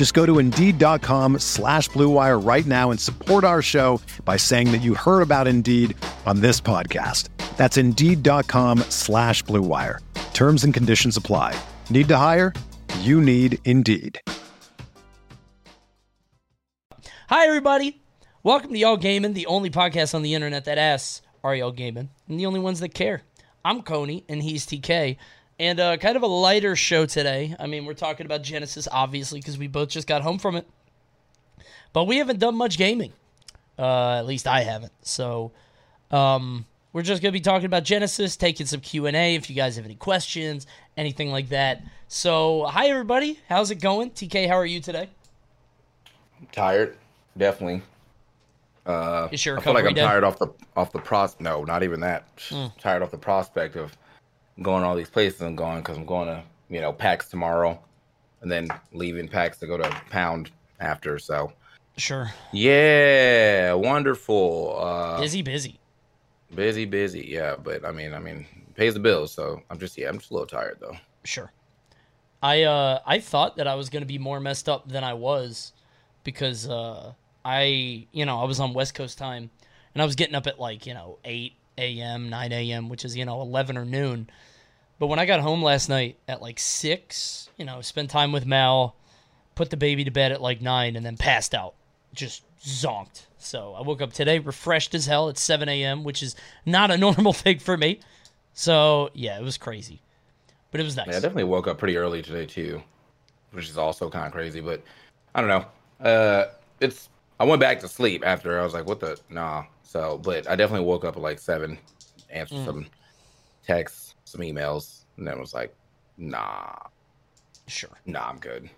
Just go to Indeed.com slash BlueWire right now and support our show by saying that you heard about Indeed on this podcast. That's Indeed.com slash BlueWire. Terms and conditions apply. Need to hire? You need Indeed. Hi, everybody. Welcome to Y'all Gaming, the only podcast on the internet that asks, Are y'all gaming? And the only ones that care. I'm Coney, and he's TK. And uh, kind of a lighter show today. I mean, we're talking about Genesis, obviously, because we both just got home from it. But we haven't done much gaming. Uh, at least I haven't. So um, we're just going to be talking about Genesis, taking some Q&A if you guys have any questions, anything like that. So, hi, everybody. How's it going? TK, how are you today? tired, definitely. Uh, I feel like I'm day? tired off the off the pros. No, not even that. Mm. Tired off the prospect of going all these places I'm going because I'm going to you know PAX tomorrow, and then leaving PAX to go to Pound after. So Sure. yeah, wonderful. Uh, Busy, busy. busy, busy. Yeah, but I mean, I mean, pays the bills. So I'm just yeah, I'm just a little tired though. Sure. I uh I thought that I was gonna be more messed up than I was because uh I you know, I was on West Coast time and I was getting up at like, you know, eight AM, nine AM, which is, you know, eleven or noon. But when I got home last night at like six, you know, spent time with Mal, put the baby to bed at like nine and then passed out. Just zonked. So I woke up today refreshed as hell at seven AM, which is not a normal thing for me. So yeah, it was crazy. But it was nice. Yeah, I definitely woke up pretty early today too, which is also kind of crazy. But I don't know. Uh, it's I went back to sleep after I was like, "What the nah." So, but I definitely woke up at like seven, answered Mm. some texts, some emails, and then was like, "Nah, Sure. nah, I'm good."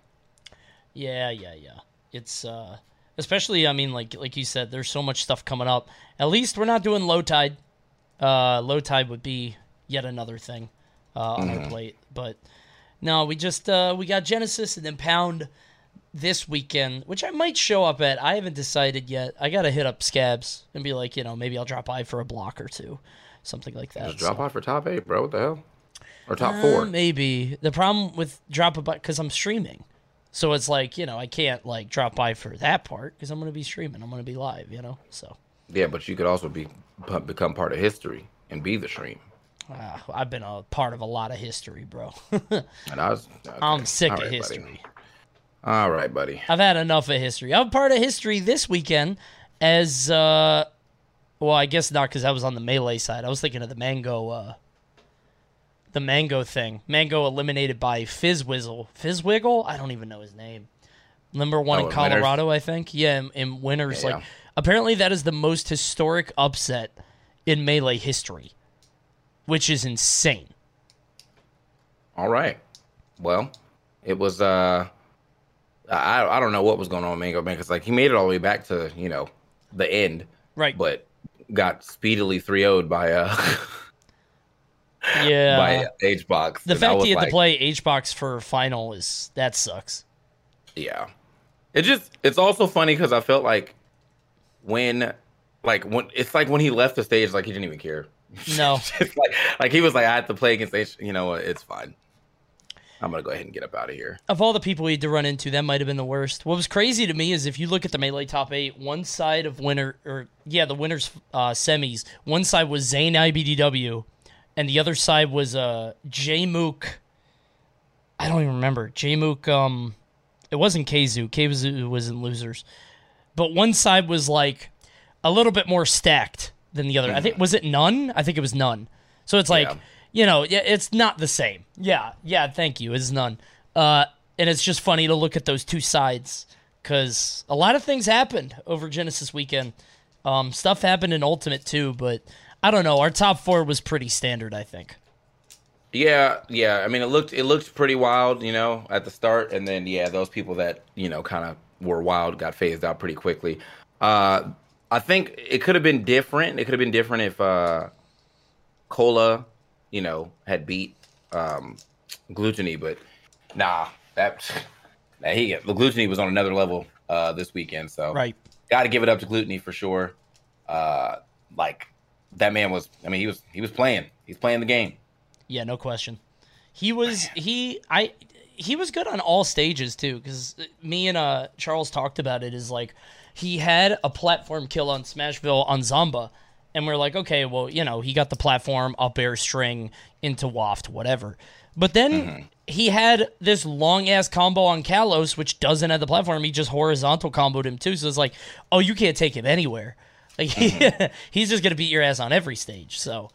Yeah, yeah, yeah. It's uh especially I mean like like you said there's so much stuff coming up. At least we're not doing low tide. Uh low tide would be yet another thing uh on our plate, but no, we just uh we got Genesis and then Pound this weekend, which I might show up at. I haven't decided yet. I got to hit up Scabs and be like, you know, maybe I'll drop by for a block or two. Something like that. Just drop so. out for top eight, bro. What the hell? Or top Uh, four? maybe the problem with drop a by because I'm streaming, so it's like you know I can't like drop by for that part because I'm gonna be streaming. I'm gonna be live, you know. So Yeah, but you could also be become part of history and be the stream. uh, I've been a part of a lot of history, bro. And I was. okay. I'm sick All of right, buddy. history. All right, buddy. I've had enough of history. I'm part of history this weekend as uh, well. I guess not because I was on the melee side. I was thinking of the mango. Uh, the mango thing. Mango eliminated by Fizzwizzle. Fizzwiggle? I don't even know his name. Number one Oh, in in winners? Colorado, I think. Yeah, in, in winners. Yeah, like yeah. apparently that is the most historic upset in melee history, which is insane. All right. Well, it was uh I I don't know what was going on with Mango Man because like he made it all the way back to, you know, the end, Right. but got speedily 3 0'd by uh yeah. by H box. the fact he had to play H box for final is that sucks. Yeah. It just it's also funny because I felt like when like when it's like when he left the stage, like he didn't even care. No. Like like he was like, I have to play against H you know what, it's fine. I'm gonna go ahead and get up out of here. of all the people we had to run into, that might have been the worst. What was crazy to me is if you look at the melee top eight, one side of winner or yeah, the winners uh, semis, one side was Zain IBDW, and the other side was uh J Mook. I don't even remember J Mook. Um, it wasn't Kzu. Kzu was in losers, but one side was like a little bit more stacked than the other. I think was it none. I think it was none. So it's like, Yeah. You know, it's not the same. Yeah, yeah, thank you. It's none. Uh, and it's just funny to look at those two sides because a lot of things happened over Genesis weekend. Um, stuff happened in Ultimate too, but I don't know. Our top four was pretty standard, I think. Yeah, yeah. I mean, it looked it looked pretty wild, you know, at the start, and then yeah, those people that you know kind of were wild got phased out pretty quickly. Uh, I think it could have been different. It could have been different if uh, Cola, you know, had beat um, Glutonny, but nah, that that he the Glutonny was on another level uh, this weekend. So Right. got to give it up to Glutonny for sure. Uh, like that man was. I mean, he was he was playing. He's playing the game. Yeah, no question. He was he I he was good on all stages too because me and uh Charles talked about it is like he had a platform kill on Smashville on Zomba and we're like okay well you know he got the platform up air string into waft whatever but then he had this long ass combo on Kalos which doesn't have the platform he just horizontal comboed him too so it's like oh you can't take him anywhere like he's just gonna beat your ass on every stage so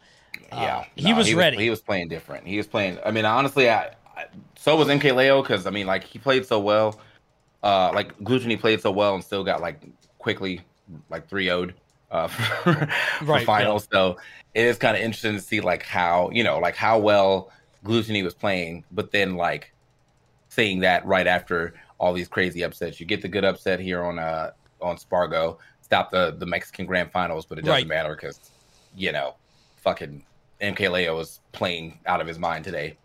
Yeah, Uh, he was he ready. he was playing different. He was playing. I mean, honestly, I, I so was MK Leo because I mean, like he played so well. Uh, like Glutonny played so well and still got like quickly like 3 0'd uh, for, for Right, finals. So it is kind of interesting to see like how you know like how well Glutonny was playing, but then like seeing that right after all these crazy upsets. You get the good upset here on uh on Spargo, stop the the Mexican Grand Finals, but it doesn't Right. matter because you know fucking MK Leo was playing out of his mind today.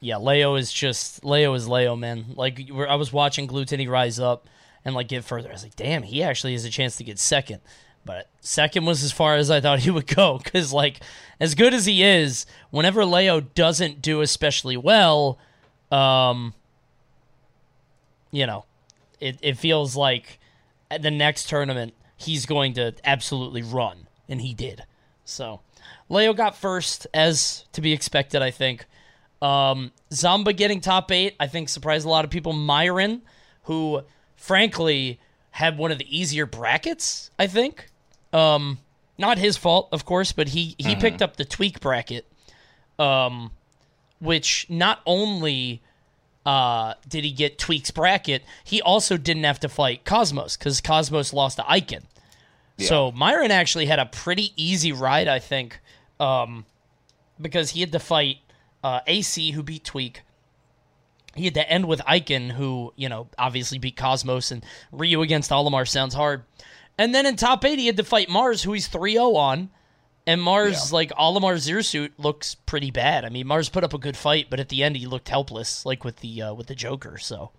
Yeah, Leo is just Leo is Leo, man. Like I was watching Glutonny rise up and like get further. I was like, damn, he actually has a chance to get second. But second was as far as I thought he would go because like as good as he is, whenever Leo doesn't do especially well, um, you know, it it feels like at the next tournament he's going to absolutely run, and he did. So Leo got first, as to be expected, I think. Um, Zomba getting top eight, I think surprised a lot of people. Myron, who frankly had one of the easier brackets, I think. Um, not his fault, of course, but he he picked up the tweak bracket, um, which not only uh, did he get tweaks bracket, he also didn't have to fight Cosmos because Cosmos lost to Icon. So Myron actually had a pretty easy ride, I think, um, because he had to fight uh, AC, who beat Tweak. He had to end with Icon, who, you know, obviously beat Cosmos, and Ryu against Olimar sounds hard. And then in top eight, he had to fight Mars, who he's 3 0 on. And Mars, like, all Olimar Zero Suit looks pretty bad. I mean, Mars put up a good fight, but at the end, he looked helpless, like with the uh, with the Joker. So,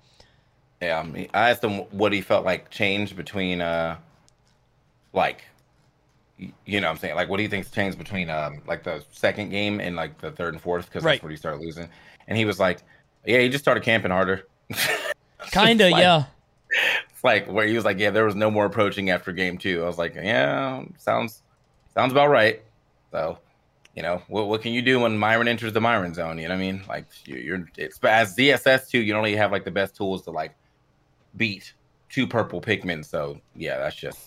Yeah, I, mean, I asked him what he felt like changed between, uh, like, you know, what I'm saying, like, what do you think's changed between, um, like the second game and like the third and fourth? Because Right. that's where he started losing. And he was like, "Yeah, he just started camping harder." kind of, like- yeah. It's like where he was like, "Yeah, there was no more approaching after game two. I was like, "Yeah, sounds sounds about right." So, you know, what what can you do when Myron enters the Myron zone? You know what I mean? Like you- you're it's as ZSS too. You don't really have like the best tools to like beat two purple Pikmin. So yeah, that's just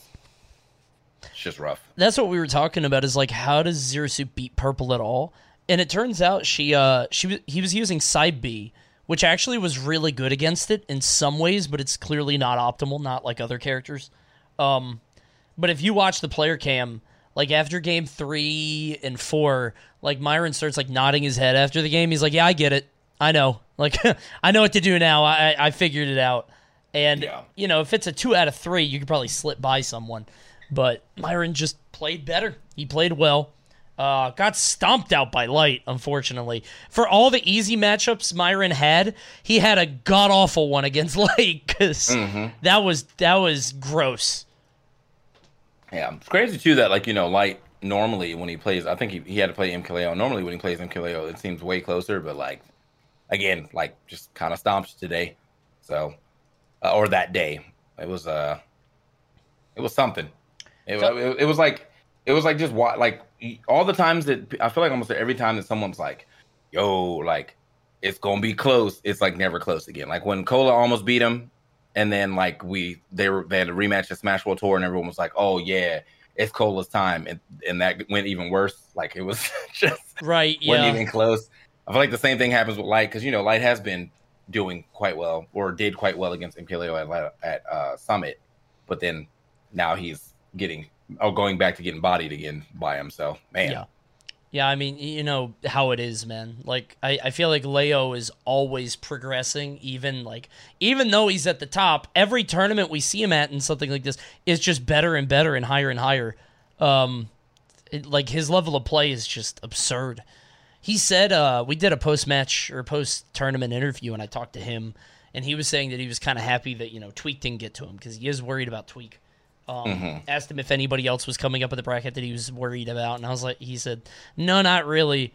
it's just rough. that's what we were talking about is like how does Zero Suit beat purple at all? And it turns out she uh she he was using side B, which actually was really good against it in some ways, but it's clearly not optimal, not like other characters. Um but if you watch the player cam, like after game three and four, like Myron starts like nodding his head after the game. He's like, Yeah, I get it. I know. Like I know what to do now. I I figured it out. And Yeah. you know, if it's a two out of three, you could probably slip by someone. But Myron just played better. He played well. Uh, got stomped out by Light, unfortunately. For all the easy matchups Myron had, he had a god awful one against Light because that was that was gross. Yeah, it's crazy too that like you know, Light normally when he plays, I think he, he had to play MKLeo. Normally when he plays MKLeo, it seems way closer, but like again, like just kind of stomped today. So uh, or that day, it was uh, it was something. It, So- it, it was like it was like just wa- like all the times that I feel like almost every time that someone's like, "Yo, like it's gonna be close," it's like never close again. Like when Cola almost beat him, and then like we they were they had a rematch at Smash World Tour, and everyone was like, "Oh yeah, it's Cola's time, and and that went even worse. Like it was just right, yeah, wasn't even close. I feel like the same thing happens with Light because you know Light has been doing quite well or did quite well against MKLeo at, at uh, Summit, but then now he's getting oh going back to getting bodied again by him. So man, yeah. Yeah, I mean, you know how it is, man. Like, I, I feel like Leo is always progressing, even like, even though he's at the top, every tournament we see him at and something like this is just better and better and higher and higher. Um, it, like his level of play is just absurd. He said, uh, we did a post match or post tournament interview, and I talked to him, and he was saying that he was kind of happy that you know Tweak didn't get to him because he is worried about Tweak. Um, mm-hmm. Asked him if anybody else was coming up with the bracket that he was worried about, and I was like, he said, no, not really.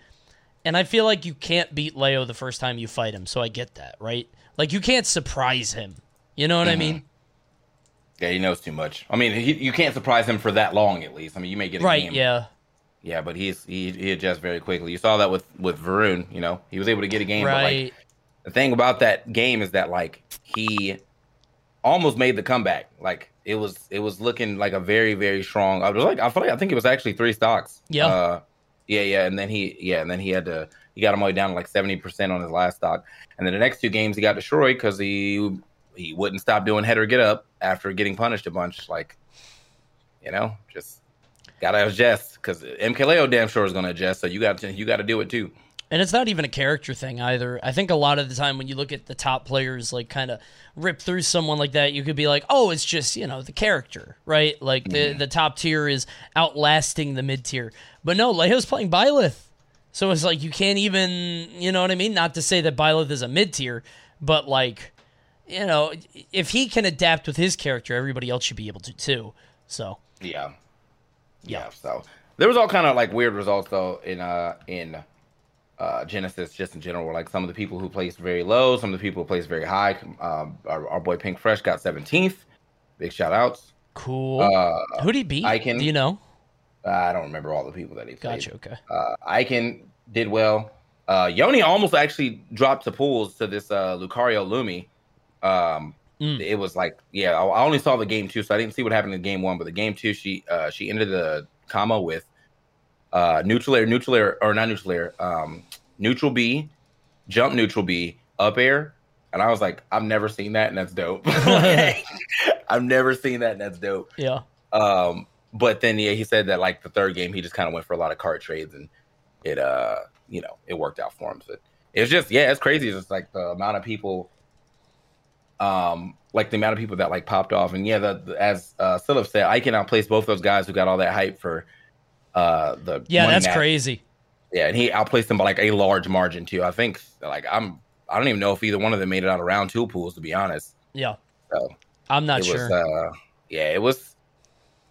And I feel like you can't beat Leo the first time you fight him, so I get that, right? Like you can't surprise him. You know what mm-hmm. I mean? Yeah, he knows too much. I mean, he, you can't surprise him for that long, at least. I mean, you may get a right, game. yeah, yeah, but he's he he adjusts very quickly. You saw that with with Varun. You know, he was able to get a game. Right. But like, the thing about that game is that like he almost made the comeback. Like it was it was looking like a very very strong. I was like I feel like I think it was actually three stocks. Yeah, uh, yeah, yeah. And then he yeah, and then he had to he got him all the way down to like seventy percent on his last stock. And then the next two games he got destroyed because he he wouldn't stop doing header get up after getting punished a bunch. Like you know, just gotta adjust because MKLeo damn sure is gonna adjust. So you got to you got to do it too. And it's not even a character thing either. I think a lot of the time when you look at the top players, like kind of rip through someone like that, you could be like, oh, it's just, you know, the character, right? Like the, mm-hmm. the top tier is outlasting the mid tier. But no, Leo's playing Byleth. So it's like you can't even, you know what I mean? Not to say that Byleth is a mid tier, but like, you know, if he can adapt with his character, everybody else should be able to too. So yeah, yeah. yeah so there was all kind of like weird results though in uh in uh, Genesis just in general. Like some of the people who placed very low, some of the people who placed very high. Um, our, our, boy Pink Fresh got 17th. Big shout outs. Cool. Uh, Who'd he beat? Icon. Do you know? I don't remember all the people that he played. Gotcha. Okay. Uh, Icon did well. Uh, Yoni almost actually dropped to pools to this uh, Lucario Lumi. Um, mm. It was like, yeah, I, I only saw the game two, so I didn't see what happened in game one. But the game two, she uh, she ended the comma with uh, neutral air, neutral air, or not neutral air, um, neutral B, jump neutral B, up air. And I was like, I've never seen that, and that's dope. I've never seen that, and that's dope. Yeah. Um, but then yeah, he said that like the third game, he just kind of went for a lot of card trades, and it uh, you know, it worked out for him. So it's just yeah, it's crazy. It's just like the amount of people, um, like the amount of people that like popped off, and yeah, the, the as uh, Silip said, I can outplace both those guys who got all that hype for uh the yeah, that's crazy. Yeah, and he outplaced them by like a large margin too. I think like I'm I don't even know if either one of them made it out of round two pools to be honest. Yeah. So I'm not sure. Was, uh, yeah, it was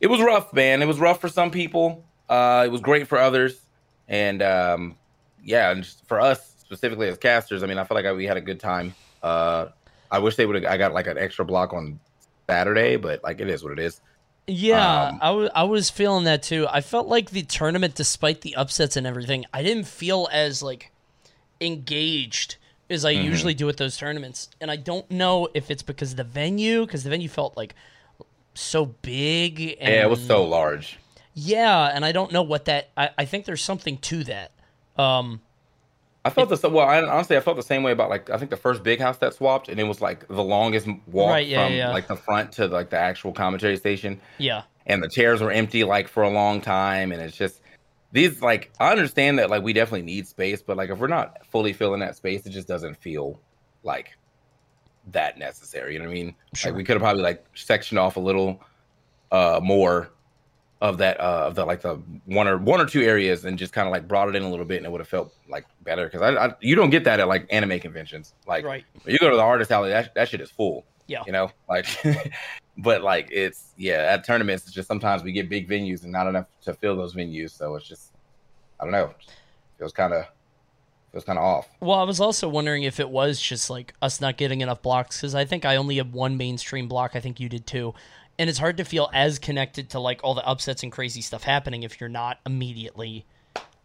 it was rough, man. It was rough for some people. Uh, it was great for others, and um, yeah, and for us specifically as casters, I mean, I feel like I, we had a good time. Uh, I wish they would have. I got like an extra block on Saturday, but like it is what it is. Yeah, um, I, w- I was feeling that too. I felt like the tournament, despite the upsets and everything, I didn't feel as like engaged as I mm-hmm. usually do at those tournaments. And I don't know if it's because of the venue, because the venue felt like so big. And, yeah, it was so large. Yeah, and I don't know what that. I, I think there's something to that. Um, I felt the well. I, honestly, I felt the same way about like I think the first big house that swapped, and it was like the longest walk right, yeah, from yeah. like the front to like the actual commentary station. Yeah, and the chairs were empty like for a long time, and it's just these like I understand that like we definitely need space, but like if we're not fully filling that space, it just doesn't feel like that necessary. You know what I mean? Sure. Like we could have probably like sectioned off a little uh more of that uh of the like the one or one or two areas and just kind of like brought it in a little bit and it would have felt like better. Because I, I, you don't get that at like anime conventions. Like right. you go to the artist alley that, that shit is full yeah. you know? Like but like it's yeah at tournaments it's just sometimes we get big venues and not enough to fill those venues so it's just I don't know. It was kind of it was kind of off. Well I was also wondering if it was just like us not getting enough blocks because I think I only have one mainstream block I think you did too and it's hard to feel as connected to like all the upsets and crazy stuff happening if you're not immediately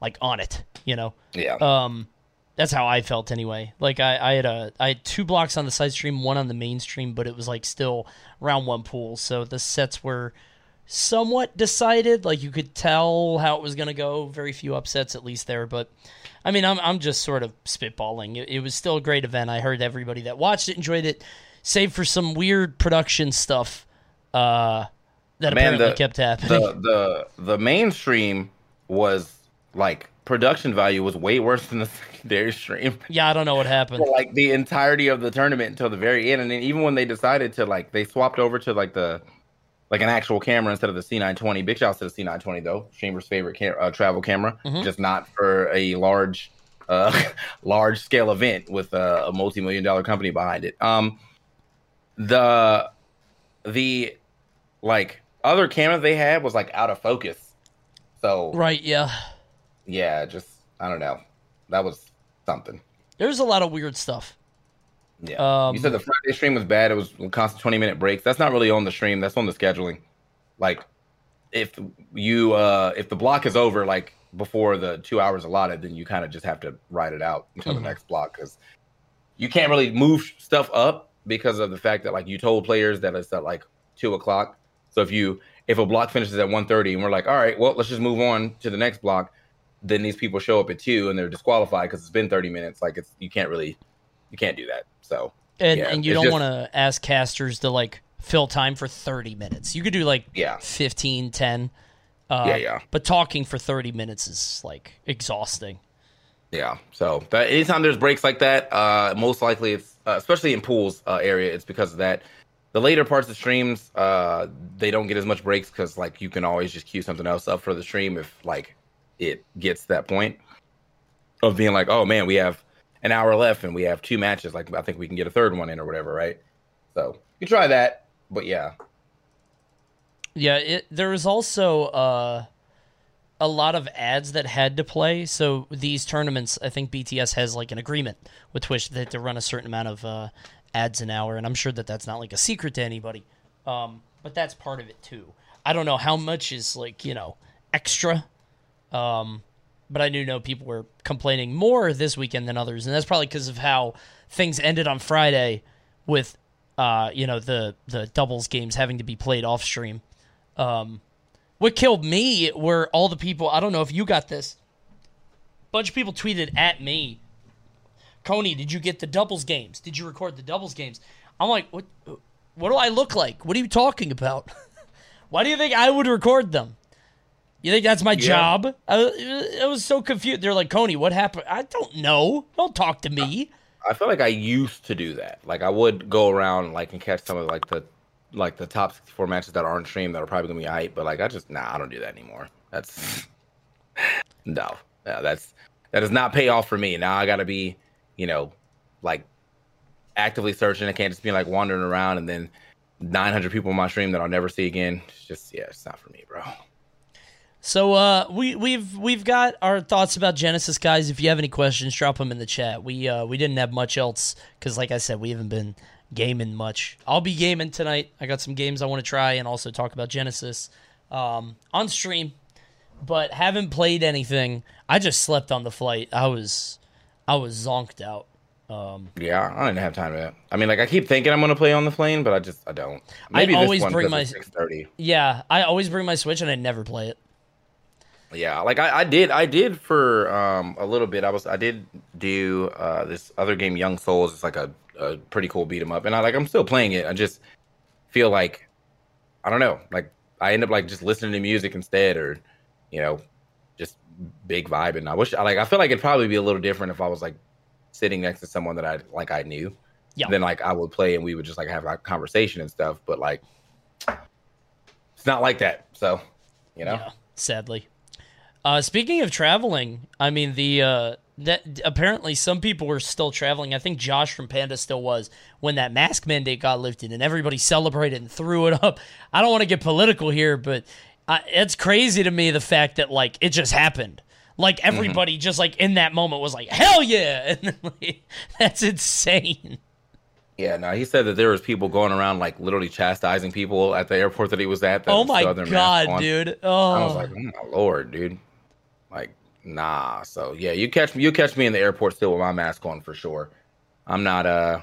like on it you know yeah um that's how i felt anyway like i i had a i had two blocks on the side stream one on the main stream but it was like still round one pool so the sets were somewhat decided. Like you could tell how it was going to go. Very few upsets, at least there. But I mean, I'm I'm just sort of spitballing. It, it was still a great event. I heard everybody that watched it enjoyed it, save for some weird production stuff uh, that Man, apparently the- kept happening. the the the mainstream was like production value was way worse than the secondary stream yeah, I don't know what happened. for like the entirety of the tournament until the very end and then even when they decided to like they swapped over to like the like an actual camera instead of the C920 big shouts to the C920 though Chambers favorite cam- uh, travel camera Mhm. just not for a large uh large scale event with a, a multi-million dollar company behind it um the the like other cameras they had was like out of focus so Right? Yeah. yeah, just I don't know. That was something. There's a lot of weird stuff. Yeah. Um, you said the Friday stream was bad. It was constant twenty minute breaks. That's not really on the stream. That's on the scheduling. Like, if you uh if the block is over like before the two hours allotted, then you kind of just have to ride it out until Mhm. the next block because you can't really move stuff up because of the fact that like you told players that it's at like two o'clock. So if you if a block finishes at 1.30 and we're like, all right, well let's just move on to the next block, then these people show up at two and they're disqualified because it's been 30 minutes. Like it's you can't really you can't do that. So And Yeah, and you don't want to ask casters to like fill time for 30 minutes. You could do like yeah, 15, 10. Uh, Yeah, yeah. But talking for 30 minutes is like exhausting. yeah. So that anytime there's breaks like that, uh, most likely it's uh, especially in pools uh, area, it's because of that. The later parts of streams, uh, they don't get as much breaks because like you can always just queue something else up for the stream if like it gets that point of being like, oh man, we have an hour left and we have two matches. Like I think we can get a third one in or whatever, right? So you try that, but yeah, Yeah, it, there was also uh, a lot of ads that had to play. So these tournaments, I think BTS has like an agreement with Twitch that to run a certain amount of uh, ads an hour, and I'm sure that that's not like a secret to anybody. Um, but that's part of it too. I don't know how much is like you know extra, um, but I do know people were complaining more this weekend than others, and that's probably because of how things ended on Friday with uh, you know the the doubles games having to be played off stream. Um, what killed me were all the people. I don't know if you got this. bunch of people tweeted at me. Coney, did you get the doubles games? Did you record the doubles games? I'm like, what? What do I look like? What are you talking about? Why do you think I would record them? You think that's my job? I, I was so confused. They're like, Coney, what happened? I don't know. Don't talk to me. I feel like I used to do that. Like I would go around like and catch some of like the like the top 64 matches that aren't streamed that are probably gonna be hype, but like I just nah, I don't do that anymore. That's no, no, that's that does not pay off for me. Now I gotta be, you know, like actively searching. I can't just be like wandering around and then 900 people on my stream that I'll never see again. It's just yeah, it's not for me, bro. So uh, we we've we've got our thoughts about Genesis, guys. If you have any questions, drop them in the chat. We uh, we didn't have much else because, like I said, we haven't been gaming much. I'll be gaming tonight. I got some games I want to try and also talk about Genesis um, on stream, but haven't played anything. I just slept on the flight. I was I was zonked out. Um, Yeah, I didn't have time to. I mean, like I keep thinking I'm gonna play on the plane, but I just I don't. I this always bring my- 6:30. yeah, I always bring my Switch and I never play it. Yeah, like I, I did, I did for um a little bit. I was, I did do uh this other game, Young Souls. It's like a, a pretty cool beat 'em up, and I like I'm still playing it. I just feel like I don't know, like I end up like just listening to music instead, or you know, big vibe. And I wish, I like, I feel like it'd probably be a little different if I was like sitting next to someone that I like I knew. Yeah. Then like I would play and we would just like have a conversation and stuff. But like, it's not like that. So, you know. Yeah, sadly. Uh, speaking of traveling, I mean the uh, that apparently some people were still traveling. I think Josh from Panda still was when that mask mandate got lifted, and everybody celebrated and threw it up. I don't want to get political here, but uh, it's crazy to me the fact that like it just happened. Like everybody just like in that moment was like hell yeah, and then, like, that's insane. Yeah, no, he said that there was people going around like literally chastising people at the airport that he was at. That Oh my god, dude! I was Oh, like, oh my lord, dude. Like, nah. So yeah, you catch me, you catch me in the airport still with my mask on for sure. I'm not uh,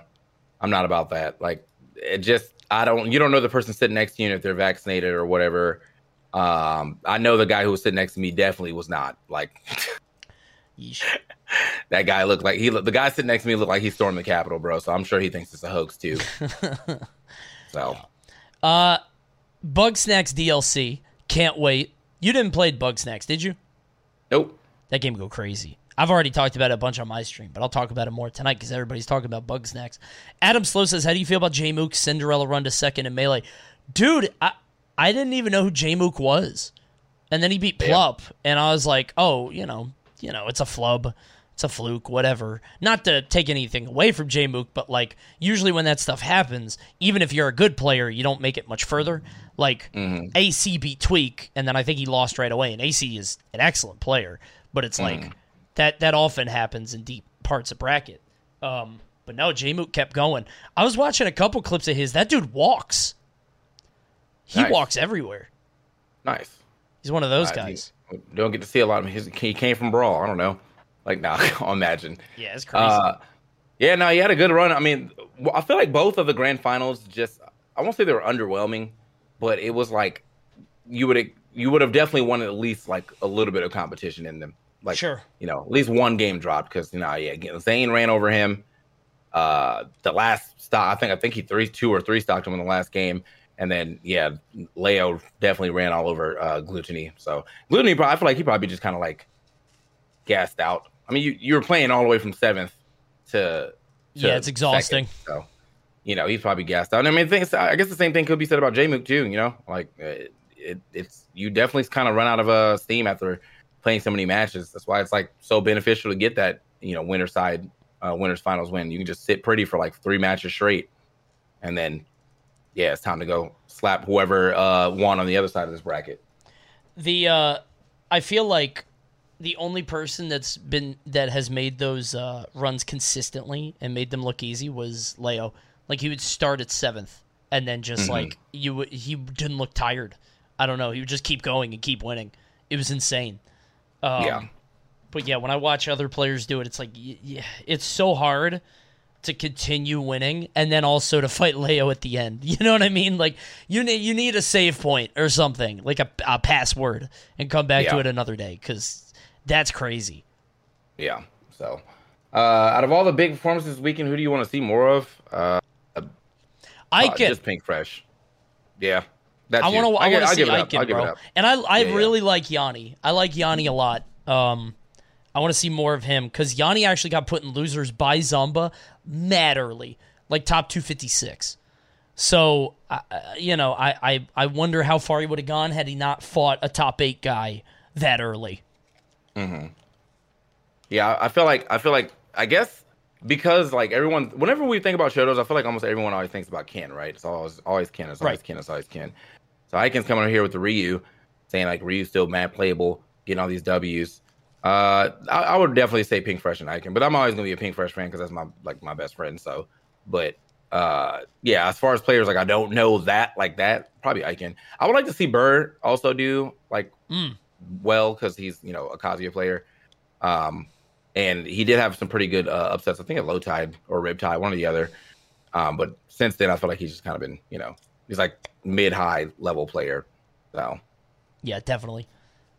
I'm not about that. Like, it just I don't. You don't know the person sitting next to you if they're vaccinated or whatever. Um, I know the guy who was sitting next to me definitely was not like. That guy looked like he looked, the guy sitting next to me looked like he stormed the Capitol, bro. So I'm sure he thinks it's a hoax too. so Uh, Bugsnax DLC. Can't wait. You didn't play Bugsnax, did you? nope. That game go crazy. I've already talked about it a bunch on my stream, but I'll talk about it more tonight because everybody's talking about Bugsnax. Adam Slow says, "How do you feel about J Mook's Cinderella run to second in melee?" Dude, I I didn't even know who J Mook was, and then he beat Plup, and I was like, "Oh, you know, you know, it's a flub." It's a fluke, whatever. Not to take anything away from J Mook, but like usually when that stuff happens, even if you're a good player, you don't make it much further. Like AC beat Tweak, and then I think he lost right away. And AC is an excellent player, but it's like that that often happens in deep parts of bracket. Um, but no, J Mook kept going. I was watching a couple clips of his. That dude walks. He Nice. walks everywhere. Nice. He's one of those Uh, guys. don't get to see a lot of his. He came from Brawl. I don't know. Like, nah, I'll imagine. Yeah, it's crazy. Uh, yeah, no, he had a good run. I mean, I feel like both of the grand finals just, I won't say they were underwhelming, but it was like you would you would have definitely wanted at least like a little bit of competition in them. Like, Sure. you know, at least one game dropped because you know, yeah, Zain ran over him. Uh, the last stock, I think, I think he three, two or three stocked him in the last game, and then yeah, Leo definitely ran all over uh, Glutonny. So Glutonny, probably, I feel like he probably just kind of like gassed out. I mean, you you were playing all the way from seventh to, to Yeah, it's exhausting. second, so you know he's probably gassed out. And I mean, things, I guess the same thing could be said about J Mook too. You know, like uh, it, it, it's you definitely kind of run out of uh, steam after playing so many matches. That's why it's like so beneficial to get that you know winner side uh, winners finals win. You can just sit pretty for like three matches straight, and then yeah, it's time to go slap whoever uh, won on the other side of this bracket. The uh I feel like the only person that's been that has made those uh runs consistently and made them look easy was Leo. Like he would start at 7th and then just like you would he didn't look tired. I don't know, he would just keep going and keep winning. It was insane. Um, yeah. But yeah, when I watch other players do it, it's like y- y- it's so hard to continue winning and then also to fight Leo at the end. You know what I mean? Like you need you need a save point or something, like a, a password, and come back to it another day because that's crazy. Yeah. So, uh, out of all the big performances this weekend, who do you want to see more of? Uh, I uh, can. just Pink Fresh. Yeah. That's I want to. I want to see give it up. I'll Icon, give it bro. And I, I Yeah, yeah. really like Yanni. I like Yanni a lot. Um, I want to see more of him because Yanni actually got put in losers by Zomba mad early, like top two fifty six. So, uh, you know, I, I I wonder how far he would have gone had he not fought a top eight guy that early. Mhm. Yeah, I feel like I feel like I guess because like everyone, whenever we think about Shotos, I feel like almost everyone always thinks about Ken, right? It's always always Ken. It's always Right. Ken. It's always Ken. So Icon's coming over here with the Ryu, saying like Ryu's still mad playable, getting all these Ws. Uh, I, I would definitely say Pink Fresh and Icon, but I'm always gonna be a Pink Fresh fan because that's my like my best friend. So, but uh, yeah, as far as players, like I don't know that like that. Probably Icon. I would like to see Bird also do like Mm. well because he's you know a Kazuya player. Um, and he did have some pretty good uh, upsets. I think at low tide or rib tide, one or the other. Um, but since then, I feel like he's just kind of been, you know, he's like mid high level player. So Yeah, definitely.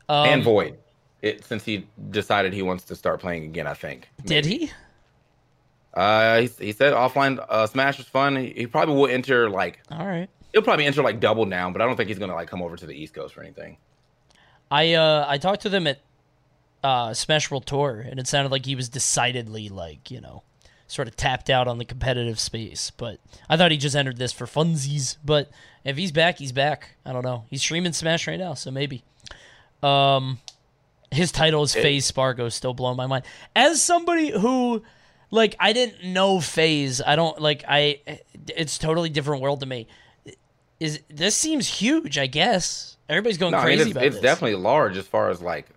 Um, and Void, it since he decided he wants to start playing again. I think did he? Uh, he, he said offline uh, Smash was fun. He, he probably will enter like All right. he'll probably enter like double down, but I don't think he's gonna like come over to the East Coast or anything. I uh I talked to them at uh Smash World Tour and it sounded like he was decidedly like, you know, sort of tapped out on the competitive space. But I thought he just entered this for funsies. But if he's back, he's back. I don't know. He's streaming Smash right now, so maybe. Um his title is FaZe Spargo, still blowing my mind. As somebody who like I didn't know FaZe, I don't like I it's totally different world to me. Is this seems huge, I guess. Everybody's going No, I crazy mean it's, about it's this. definitely large as far as like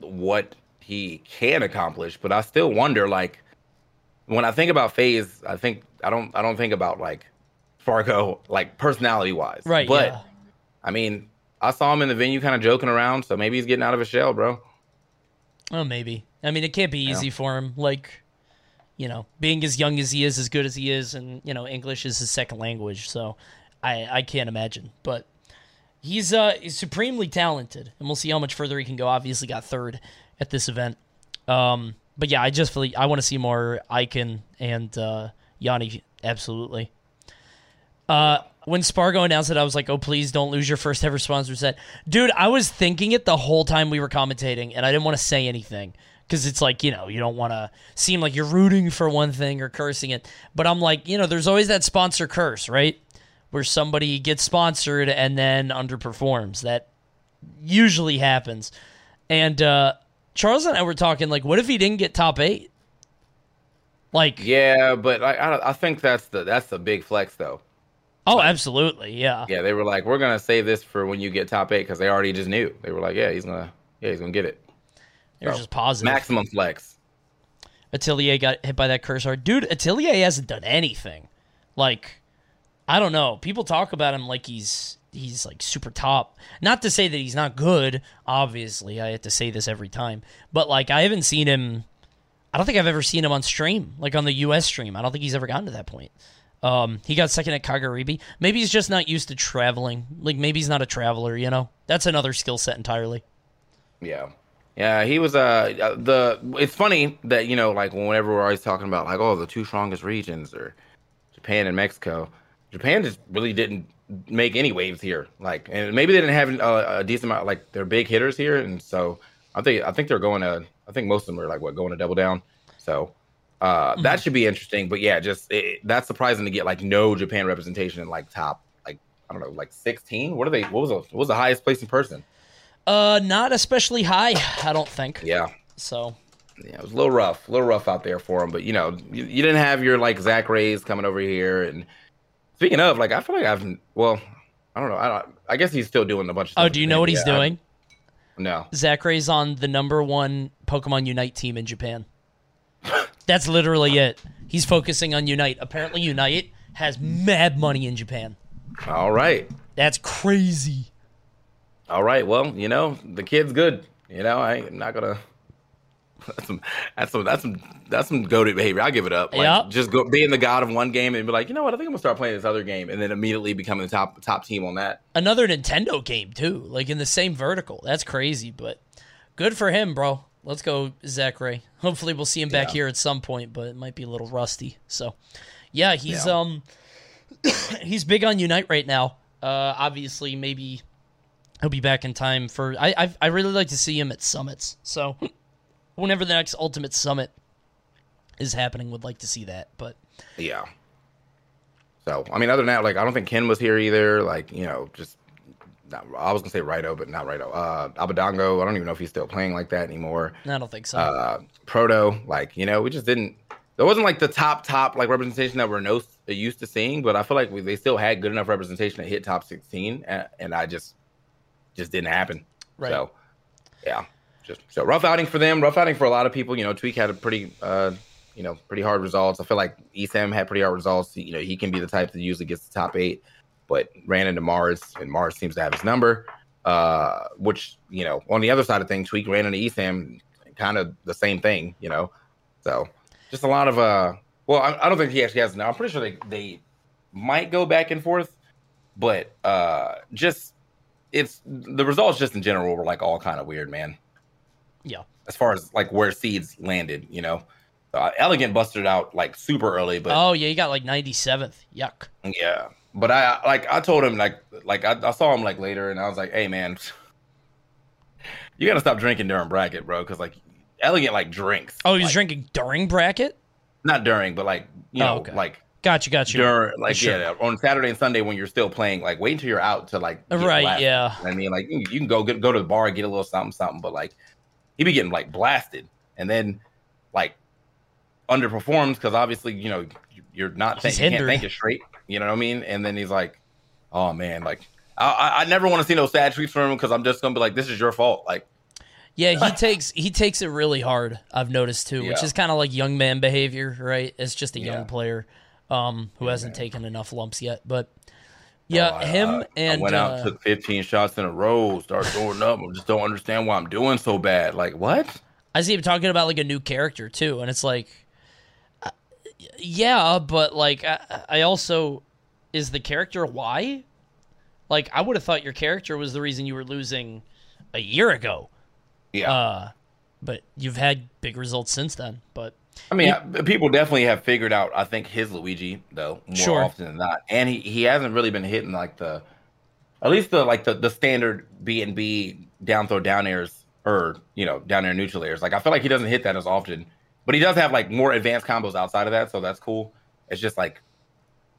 what he can accomplish, but I still wonder like when I think about FaZe, I think I don't I don't think about like Spargo like personality wise. Right, But yeah. I mean, I saw him in the venue kind of joking around, so maybe he's getting out of his shell, bro. Oh, maybe. I mean, it can't be easy for him. Like, you know, being as young as he is, as good as he is, and you know, English is his second language. So, I I can't imagine. But he's uh he's supremely talented, and we'll see how much further he can go. Obviously, got third at this event. Um, but yeah, I just feel like I want to see more Icon and uh, Yanni. Absolutely. Uh, when Spargo announced it, I was like, "Oh, please don't lose your first ever sponsor set, dude." I was thinking it the whole time we were commentating, and I didn't want to say anything because it's like you know you don't want to seem like you're rooting for one thing or cursing it. But I'm like, you know, there's always that sponsor curse, right? Where somebody gets sponsored and then underperforms. That usually happens. And uh, Charles and I were talking like, what if he didn't get top eight? Like, Yeah, but I I, I think that's the that's the big flex though. Oh, absolutely, yeah. Yeah, they were like, we're gonna save this for when you get top eight because they already just knew. They were like, yeah, he's gonna yeah he's gonna get it. They're So, just positive. Maximum flex. Atelier got hit by that curse hard. Dude, Atelier hasn't done anything. Like, I don't know. People talk about him like he's he's like super top. Not to say that he's not good, obviously. I have to say this every time. But like I haven't seen him I don't think I've ever seen him on stream, like on the US stream. I don't think he's ever gotten to that point. Um, he got second at Kagaribi. Maybe he's just not used to traveling. Like maybe he's not a traveler, you know? That's another skill set entirely. Yeah. Yeah, he was uh uh, the it's funny that you know like whenever we're always talking about like oh the two strongest regions are Japan and Mexico. Japan just really didn't make any waves here. Like and maybe they didn't have a, a decent amount like they're big hitters here and so I think I think they're going to I think most of them are like what going to double down. So uh that should be interesting but yeah just it, that's surprising to get like no Japan representation in like top like I don't know like 16 what are they what was the, what was the highest placing person? Uh not especially high, I don't think. Yeah. So yeah, it was a little rough, a little rough out there for him. But you know, you, you didn't have your like Zackray's coming over here. And speaking of, like, I feel like I've well, I don't know. I don't. I guess he's still doing a bunch of. Oh, do you know what he's Japan. doing? I- no. Zackray's on the number one Pokemon Unite team in Japan. That's literally it. He's focusing on Unite. Apparently, Unite has mad money in Japan. All right, That's crazy. all right. Well, you know, the kid's good. You know, I am not gonna. That's some. That's some. That's some. That's some goaded behavior. I'll give it up. Like, Yep. Just go being the god of one game and be like, you know what? I think I'm gonna start playing this other game, and then immediately becoming the top top team on that. Another Nintendo game too, like in the same vertical. That's crazy, but good for him, bro. Let's go, Zackray. Hopefully, we'll see him back Yeah. here at some point, but it might be a little rusty. So, yeah, he's Yeah. um, he's big on Unite right now. Uh, obviously, maybe he'll be back in time for. I I, I really like to see him at summits. So, whenever the next Ultimate Summit is happening, would like to see that. But Yeah. So I mean, other than that, like I don't think Ken was here either. Like you know, just not, I was gonna say Raito, but not Raito. Uh, Abadango, I don't even know if he's still playing like that anymore. I don't think so. Uh, Proto, like you know, we just didn't. There wasn't like the top top like representation that we're no, used to seeing, but I feel like we, they still had good enough representation to hit top sixteen, and, and I just just didn't happen. Right. So yeah, just so rough outing for them. Rough outing for a lot of people. You know, Tweak had a pretty uh, you know, pretty hard results. I feel like Esam had pretty hard results. You know, he can be the type that usually gets the top eight, but ran into Mars, and Mars seems to have his number. Uh, which you know, on the other side of things, Tweak ran into Esam, kind of the same thing. You know, so just a lot of uh. Well, I, I don't think he actually has now. I'm pretty sure they they might go back and forth, but uh, just it's the results just in general were like all kind of weird, man yeah. as far as like where seeds landed, you know. Uh, Elegant busted out like super early, but Oh yeah, you got like 97th. Yuck. yeah. But I like I told him like like I, I saw him like later, and I was like, hey man, you gotta stop drinking during bracket, bro, because like Elegant like drinks. Oh, he's like, drinking during bracket. not during, but like you Oh, know okay. like Got you. Got you. during like Sure. yeah on Saturday and Sunday when you're still playing. Like wait until you're out to like Right, blasted. yeah. I mean, like you can go get, go to the bar, get a little something, something, but like he be getting like blasted, and then like underperforms because obviously you know you're not think, you can't think it straight. You know what I mean? And then he's like, oh man, like I, I, I never want to see no sad tweets from him because I'm just gonna be like, this is your fault. Like Yeah, he takes he takes it really hard. I've noticed too, which is kind of like young man behavior, right? It's just a young Yeah. player um, who hasn't taken enough lumps yet. But yeah, oh, him I, and I went out, uh, took 15 shots in a row, start throwing up. I just don't understand why I'm doing so bad. Like what? I see him talking about like a new character too, and it's like, yeah, but like I, I also is the character why? Like I would have thought your character was the reason you were losing a year ago. Yeah. Uh, but you've had big results since then. But I mean, uh, people definitely have figured out. I think his Luigi though more Sure. often than not, and he he hasn't really been hitting like the, at least the like the the standard B and B down throw down airs or you know down air neutral airs. Like I feel like he doesn't hit that as often, but he does have like more advanced combos outside of that, so that's cool. It's just like,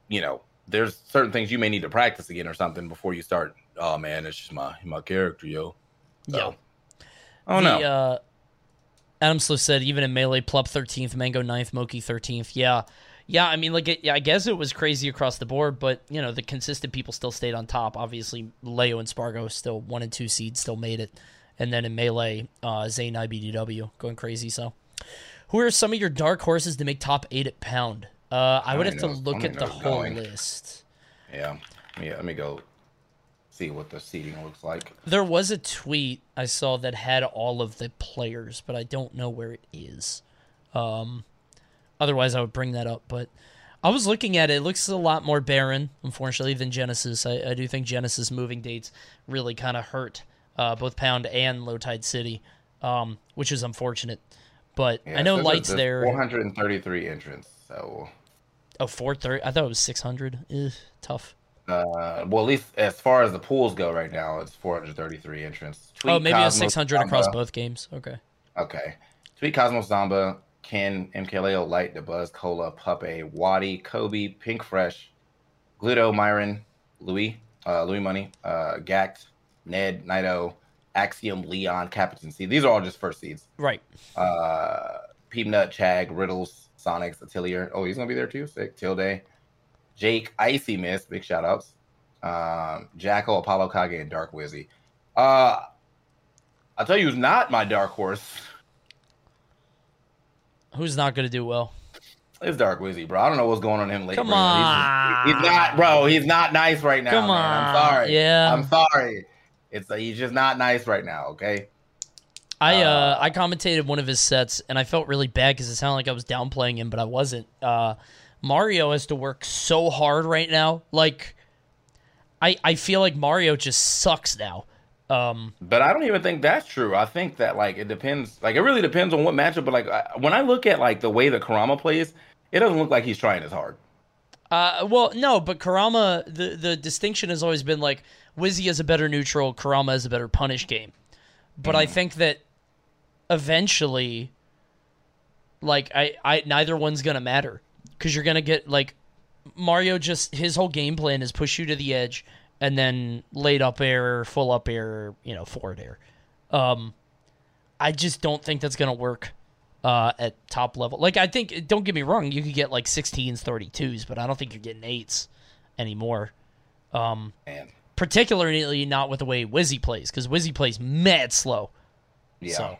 you know, there's certain things you may need to practice again or something before you start. Oh man, it's just my my character, yo. So, yeah. Oh the, no. Uh, Adam Slow said even in melee, Plup thirteenth, Mango 9th, Moky thirteenth. Yeah, yeah. I mean, like, it, yeah, I guess it was crazy across the board, but you know, the consistent people still stayed on top. Obviously, Leo and Spargo still one and two seeds still made it, and then in melee, uh, Zain IBDW going crazy. So, who are some of your dark horses to make top eight at pound? Uh, I would have to know- I look at the whole going. list. yeah. Yeah. Let me go see what the seating looks like. There was a tweet I saw that had all of the players, but I don't know where it is. Um, otherwise, I would bring that up. But I was looking at it. It looks a lot more barren, unfortunately, than Genesis. I, I do think Genesis moving dates really kind of hurt uh, both Pound and Low Tide City, um, which is unfortunate. But Yeah, I know so Light's there. 433 entrance. So, Oh, 430. I thought it was 600. Ugh, tough. uh, well, at least as far as the pools go right now, it's 433 entrants. oh, maybe Cosmos 600 across both games. Okay. Okay. Tweek Cosmos Zomba, Ken, MKLeo, Light, Dabuz, Cola, Puppe, Waddy, Kobe, Pink Fresh, Gluto, Myron, Louis, uh, Louis Money, uh, Gact, Ned, Naito, Axiom, Leon, Capitan C. These are all just first seeds. Right. uh Peanut, Chag, Riddles, Sonix, Atelier. Oh, he's gonna be there too. Sick. Tilde, Jake, Icy Mist, big shout outs. Um, Jackal, Apollo Kage, and Dark Wizzy. Uh I'll tell you who's not my dark horse. Who's not going to do well? It's Dark Wizzy, bro. I don't know what's going on in him lately. Come He's, on. he's not, bro. He's not nice right now. Come man. I'm on. sorry. Yeah. I'm sorry. It's he's just not nice right now. Okay. I uh, Uh, I commentated one of his sets and I felt really bad because it sounded like I was downplaying him, but I wasn't. Uh, Mario has to work so hard right now. Like, I I feel like Mario just sucks now. Um, But I don't even think that's true. I think that like it depends. Like it really depends on what matchup. But like I, when I look at like the way that Karama plays, it doesn't look like he's trying as hard. uh, well, no, but Karama, the the distinction has always been like Wizzy has a better neutral, Karama has a better punish game. But I think that eventually, like I, I neither one's gonna matter because you're gonna get like Mario. Just his whole game plan is push you to the edge and then late up air, full up air, you know, forward air. Um, I just don't think that's gonna work uh, at top level. Like I think, don't get me wrong, you could get like 16s, 32s, but I don't think you're getting eights anymore. Um, And particularly not with the way Wizzy plays because Wizzy plays mad slow. yeah, So.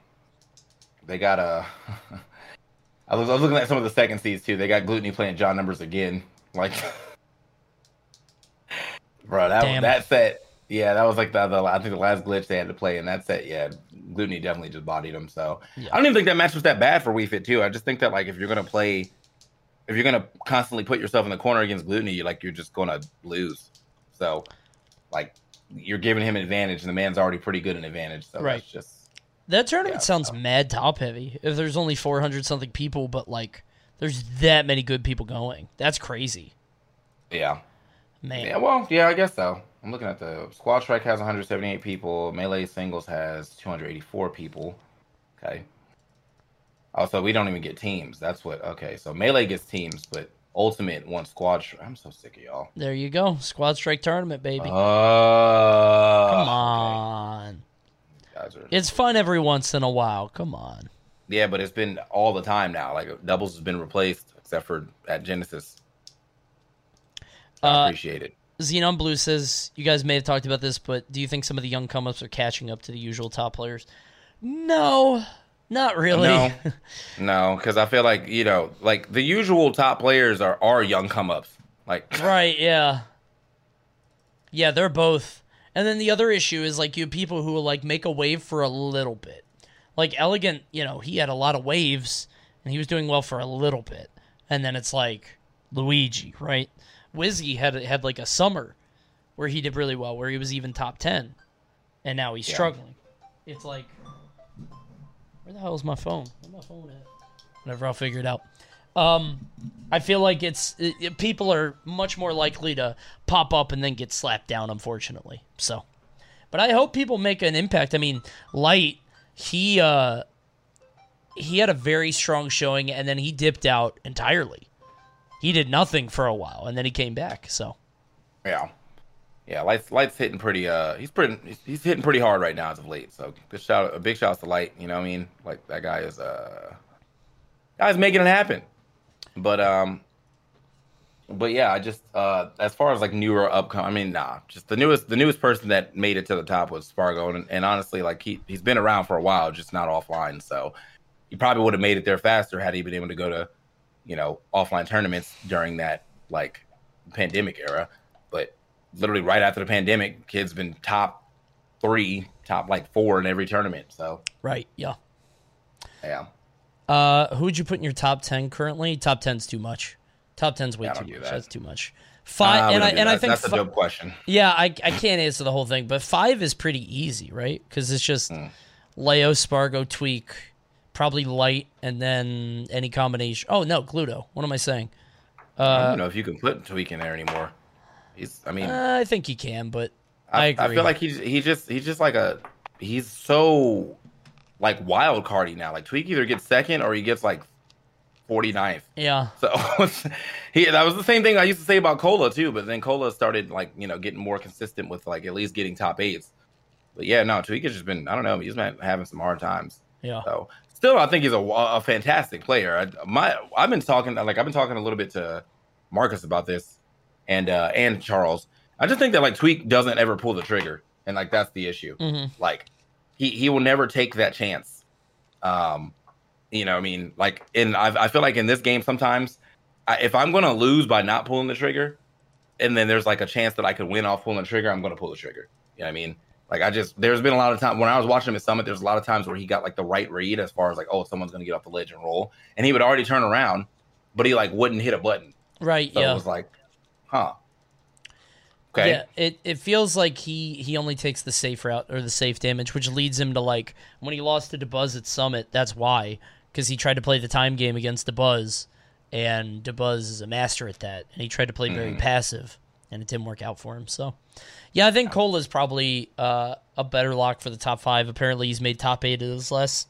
they got uh, a. I was, I was looking at some of the second seeds too. They got Glutonny playing John numbers again. Like, bro, that Damn. that set. Yeah, that was like the, the I think the last glitch they had to play in that set. Yeah, Glutonny definitely just bodied him. So Yeah. I don't even think that match was that bad for Wii Fit too. I just think that like if you're gonna play, if you're gonna constantly put yourself in the corner against Glutonny, you like you're just gonna lose. So, like you're giving him an advantage, and the man's already pretty good in advantage. So Right. that's just That tournament Yeah, sounds so. mad top heavy. If there's only 400 something people, but like there's that many good people going, that's crazy, yeah. man. Yeah, well, yeah, I guess so. I'm looking at the squad strike has 178 people. Melee singles has 284 people. Okay. Also, we don't even get teams. That's what. Okay, so melee gets teams, but ultimate wants squad. I'm so sick of y'all. There you go, squad strike tournament, baby. Oh, Come on, guys are, it's fun every once in a while. Come on. yeah, but it's been all the time now. Like doubles has been replaced, except for at Genesis. I Uh, appreciate it. Xenon Blue says you guys may have talked about this, but do you think some of the young come ups are catching up to the usual top players? No, not really. No, no, because I feel like you know, like the usual top players are are young come ups. Like Right, yeah. Yeah, they're both. And then the other issue is like you have people who will like make a wave for a little bit. Like Elegant, you know, he had a lot of waves and he was doing well for a little bit. And then it's like Luigi, right? Wizzy had had like a summer where he did really well, where he was even top ten, and now he's Yeah. struggling. It's like, where the hell is my phone? Where's my phone at? Whatever, I'll figure it out. Um, I feel like it's it, it- people are much more likely to pop up and then get slapped down, unfortunately. So, but I hope people make an impact. I mean, Light, he uh, he had a very strong showing, and then he dipped out entirely. He did nothing for a while, and then he came back. So, Yeah, yeah. Lights, lights hitting pretty. Uh, he's pretty. He's, hitting pretty hard right now as of late. So good shout, a big shout out to Light. You know, what I mean, like that guy is. Uh, guy's making it happen. But um, but yeah, I just uh, as far as like newer upcoming, I mean, nah, just the newest, the newest person that made it to the top was Spargo, and, and honestly, like he he's been around for a while, just not offline. So he probably would have made it there faster had he been able to go to, you know, offline tournaments during that like pandemic era. But literally right after the pandemic, kid's been top three, top like four in every tournament. So right, yeah. yeah, Uh, who would you put in your top ten currently? Top 10's too much. Top 10's way Yeah, too much. that. That's too much. Five, we and I and I think that's a dope question. Yeah, I, I can't answer the whole thing, but five is pretty easy, right? Because it's just Hmm. Leo, Spargo, Tweek, probably Light, and then any combination. Oh no, Gluto. What am I saying? I don't know if you can put Tweek in there anymore. He's, I mean, Uh, I think he can, but I, I, agree. I feel like he's he just he's just like a he's so like wild cardy now. Like Tweek either gets second or he gets like 49th. yeah, So he that was the same thing I used to say about Cola too, but then Cola started like, you know, getting more consistent with like at least getting top eights. But yeah, no, Tweek has just been I don't know, he's been having some hard times. yeah, So still, I think he's a, a fantastic player. I, my I've been talking like I've been talking a little bit to Marcus about this, and uh, and Charles. I just think that like Tweek doesn't ever pull the trigger, and like that's the issue. hmm Like he he will never take that chance. Um, you know, I mean, like in I I feel like in this game sometimes, I, if I'm gonna lose by not pulling the trigger, and then there's like a chance that I could win off pulling the trigger, I'm gonna pull the trigger. You know what I mean? Like I just there's been a lot of time when I was watching him at Summit, there's a lot of times where he got like the right read as far as like, oh, someone's gonna get off the ledge and roll. And he would already turn around, but he like wouldn't hit a button. right, So yeah. it was like, huh. Okay. Yeah, it, it feels like he, he only takes the safe route or the safe damage, which leads him to like when he lost to Dabuz at Summit. That's why, because he tried to play the time game against Dabuz, and Dabuz is a master at that, and he tried to play very passive, and it didn't work out for him. So, yeah, I think Cole is probably uh, a better lock for the top five. Apparently, he's made top eight of his last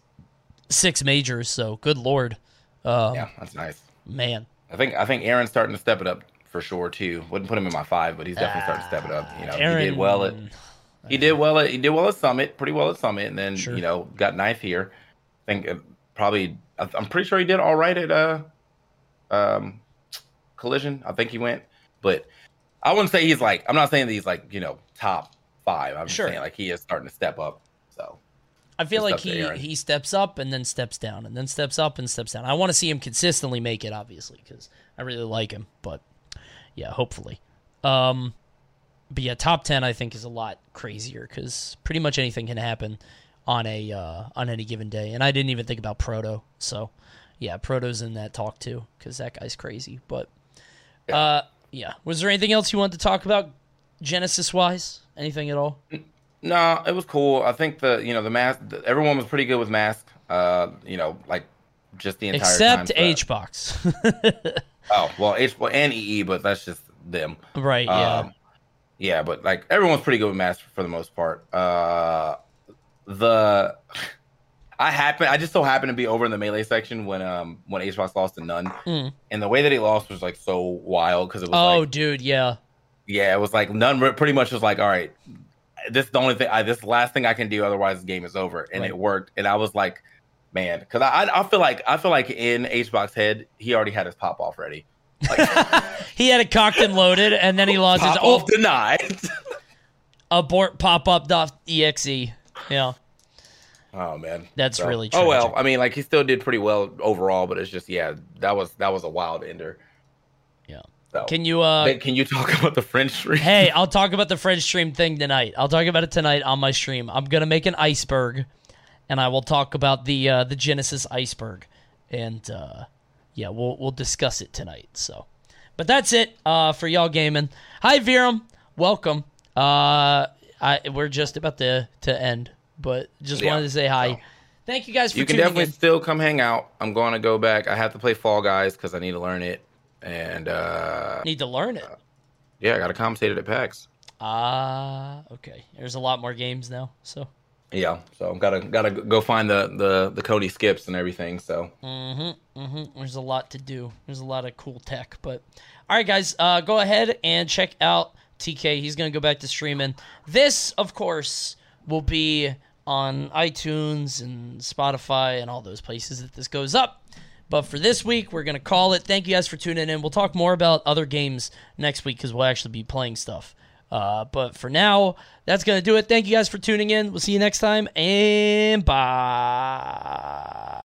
six majors. So, good lord, um, Yeah, that's nice. man. I think I think Aaron's starting to step it up for sure too. Wouldn't put him in my five, but he's definitely starting to step it up. You know, he did well at he did well at he did well at Summit, pretty well at Summit, and then Sure. you know got ninth here. I think uh, probably I'm pretty sure he did all right at uh um Collision. I think he went, but I wouldn't say he's like I'm not saying that he's like you know top five. I'm just Sure. saying like he is starting to step up. So I feel like he he steps up and then steps down and then steps up and steps down. I want to see him consistently make it, obviously, because I really like him. But yeah, hopefully. Um, but yeah, top ten I think is a lot crazier because pretty much anything can happen on a uh, on any given day. And I didn't even think about Proto, so yeah, Proto's in that talk too because that guy's crazy. But uh, yeah, was there anything else you wanted to talk about Genesis wise? Anything at all? No, it was cool. I think the you know the mask. The, everyone was pretty good with mask. Uh, you know, like just the entire Except time. H box. Oh well, H well, and EE, but that's just them. right? Yeah. Um, yeah, but like everyone's pretty good with mask for the most part. Uh, the I happen I just so happened to be over in the melee section when um when HBox lost to n0ne, Mm. and the way that he lost was like so wild because it was Oh, like dude, yeah. yeah, it was like n0ne pretty much was like all right, this is the only thing I this last thing I can do otherwise the game is over, and Right. it worked, and I was like. Man, because I, I I feel like I feel like in HBox head he already had his pop off ready. Like, He had it cocked and loaded, and then he lost his pop oh, off denied. abort pop up dot exe. Yeah, Oh man, That's really Oh well. I mean, like he still did pretty well overall, but it's just yeah, that was that was a wild ender. yeah. So, Can you uh? Can you talk about the French streak? hey, I'll talk about the French stream thing tonight. I'll talk about it tonight on my stream. I'm gonna make an iceberg, and I will talk about the uh, the Genesis iceberg, and uh, yeah, we'll we'll discuss it tonight. So, but that's it uh, for y'all gaming. Hi Virum, welcome. Uh, I we're just about to to end, but just Yeah, wanted to say hi. so. Thank you guys for You can definitely in. still come hang out. I'm going to go back. I have to play Fall Guys because I need to learn it. And uh, Need to learn it. yeah, I got to commentate it at PAX. Ah, okay. There's a lot more games now, so. Yeah, so gotta gotta go find the the the Cody skips and everything. So Mm-hmm. Mm-hmm. There's a lot to do. There's a lot of cool tech. But all right, guys, uh, go ahead and check out TK. He's gonna go back to streaming. This, of course, will be on iTunes and Spotify and all those places that this goes up. But for this week, we're gonna call it. Thank you guys for tuning in. We'll talk more about other games next week because we'll actually be playing stuff. Uh, but for now, that's gonna do it. Thank you guys for tuning in. We'll see you next time, and bye.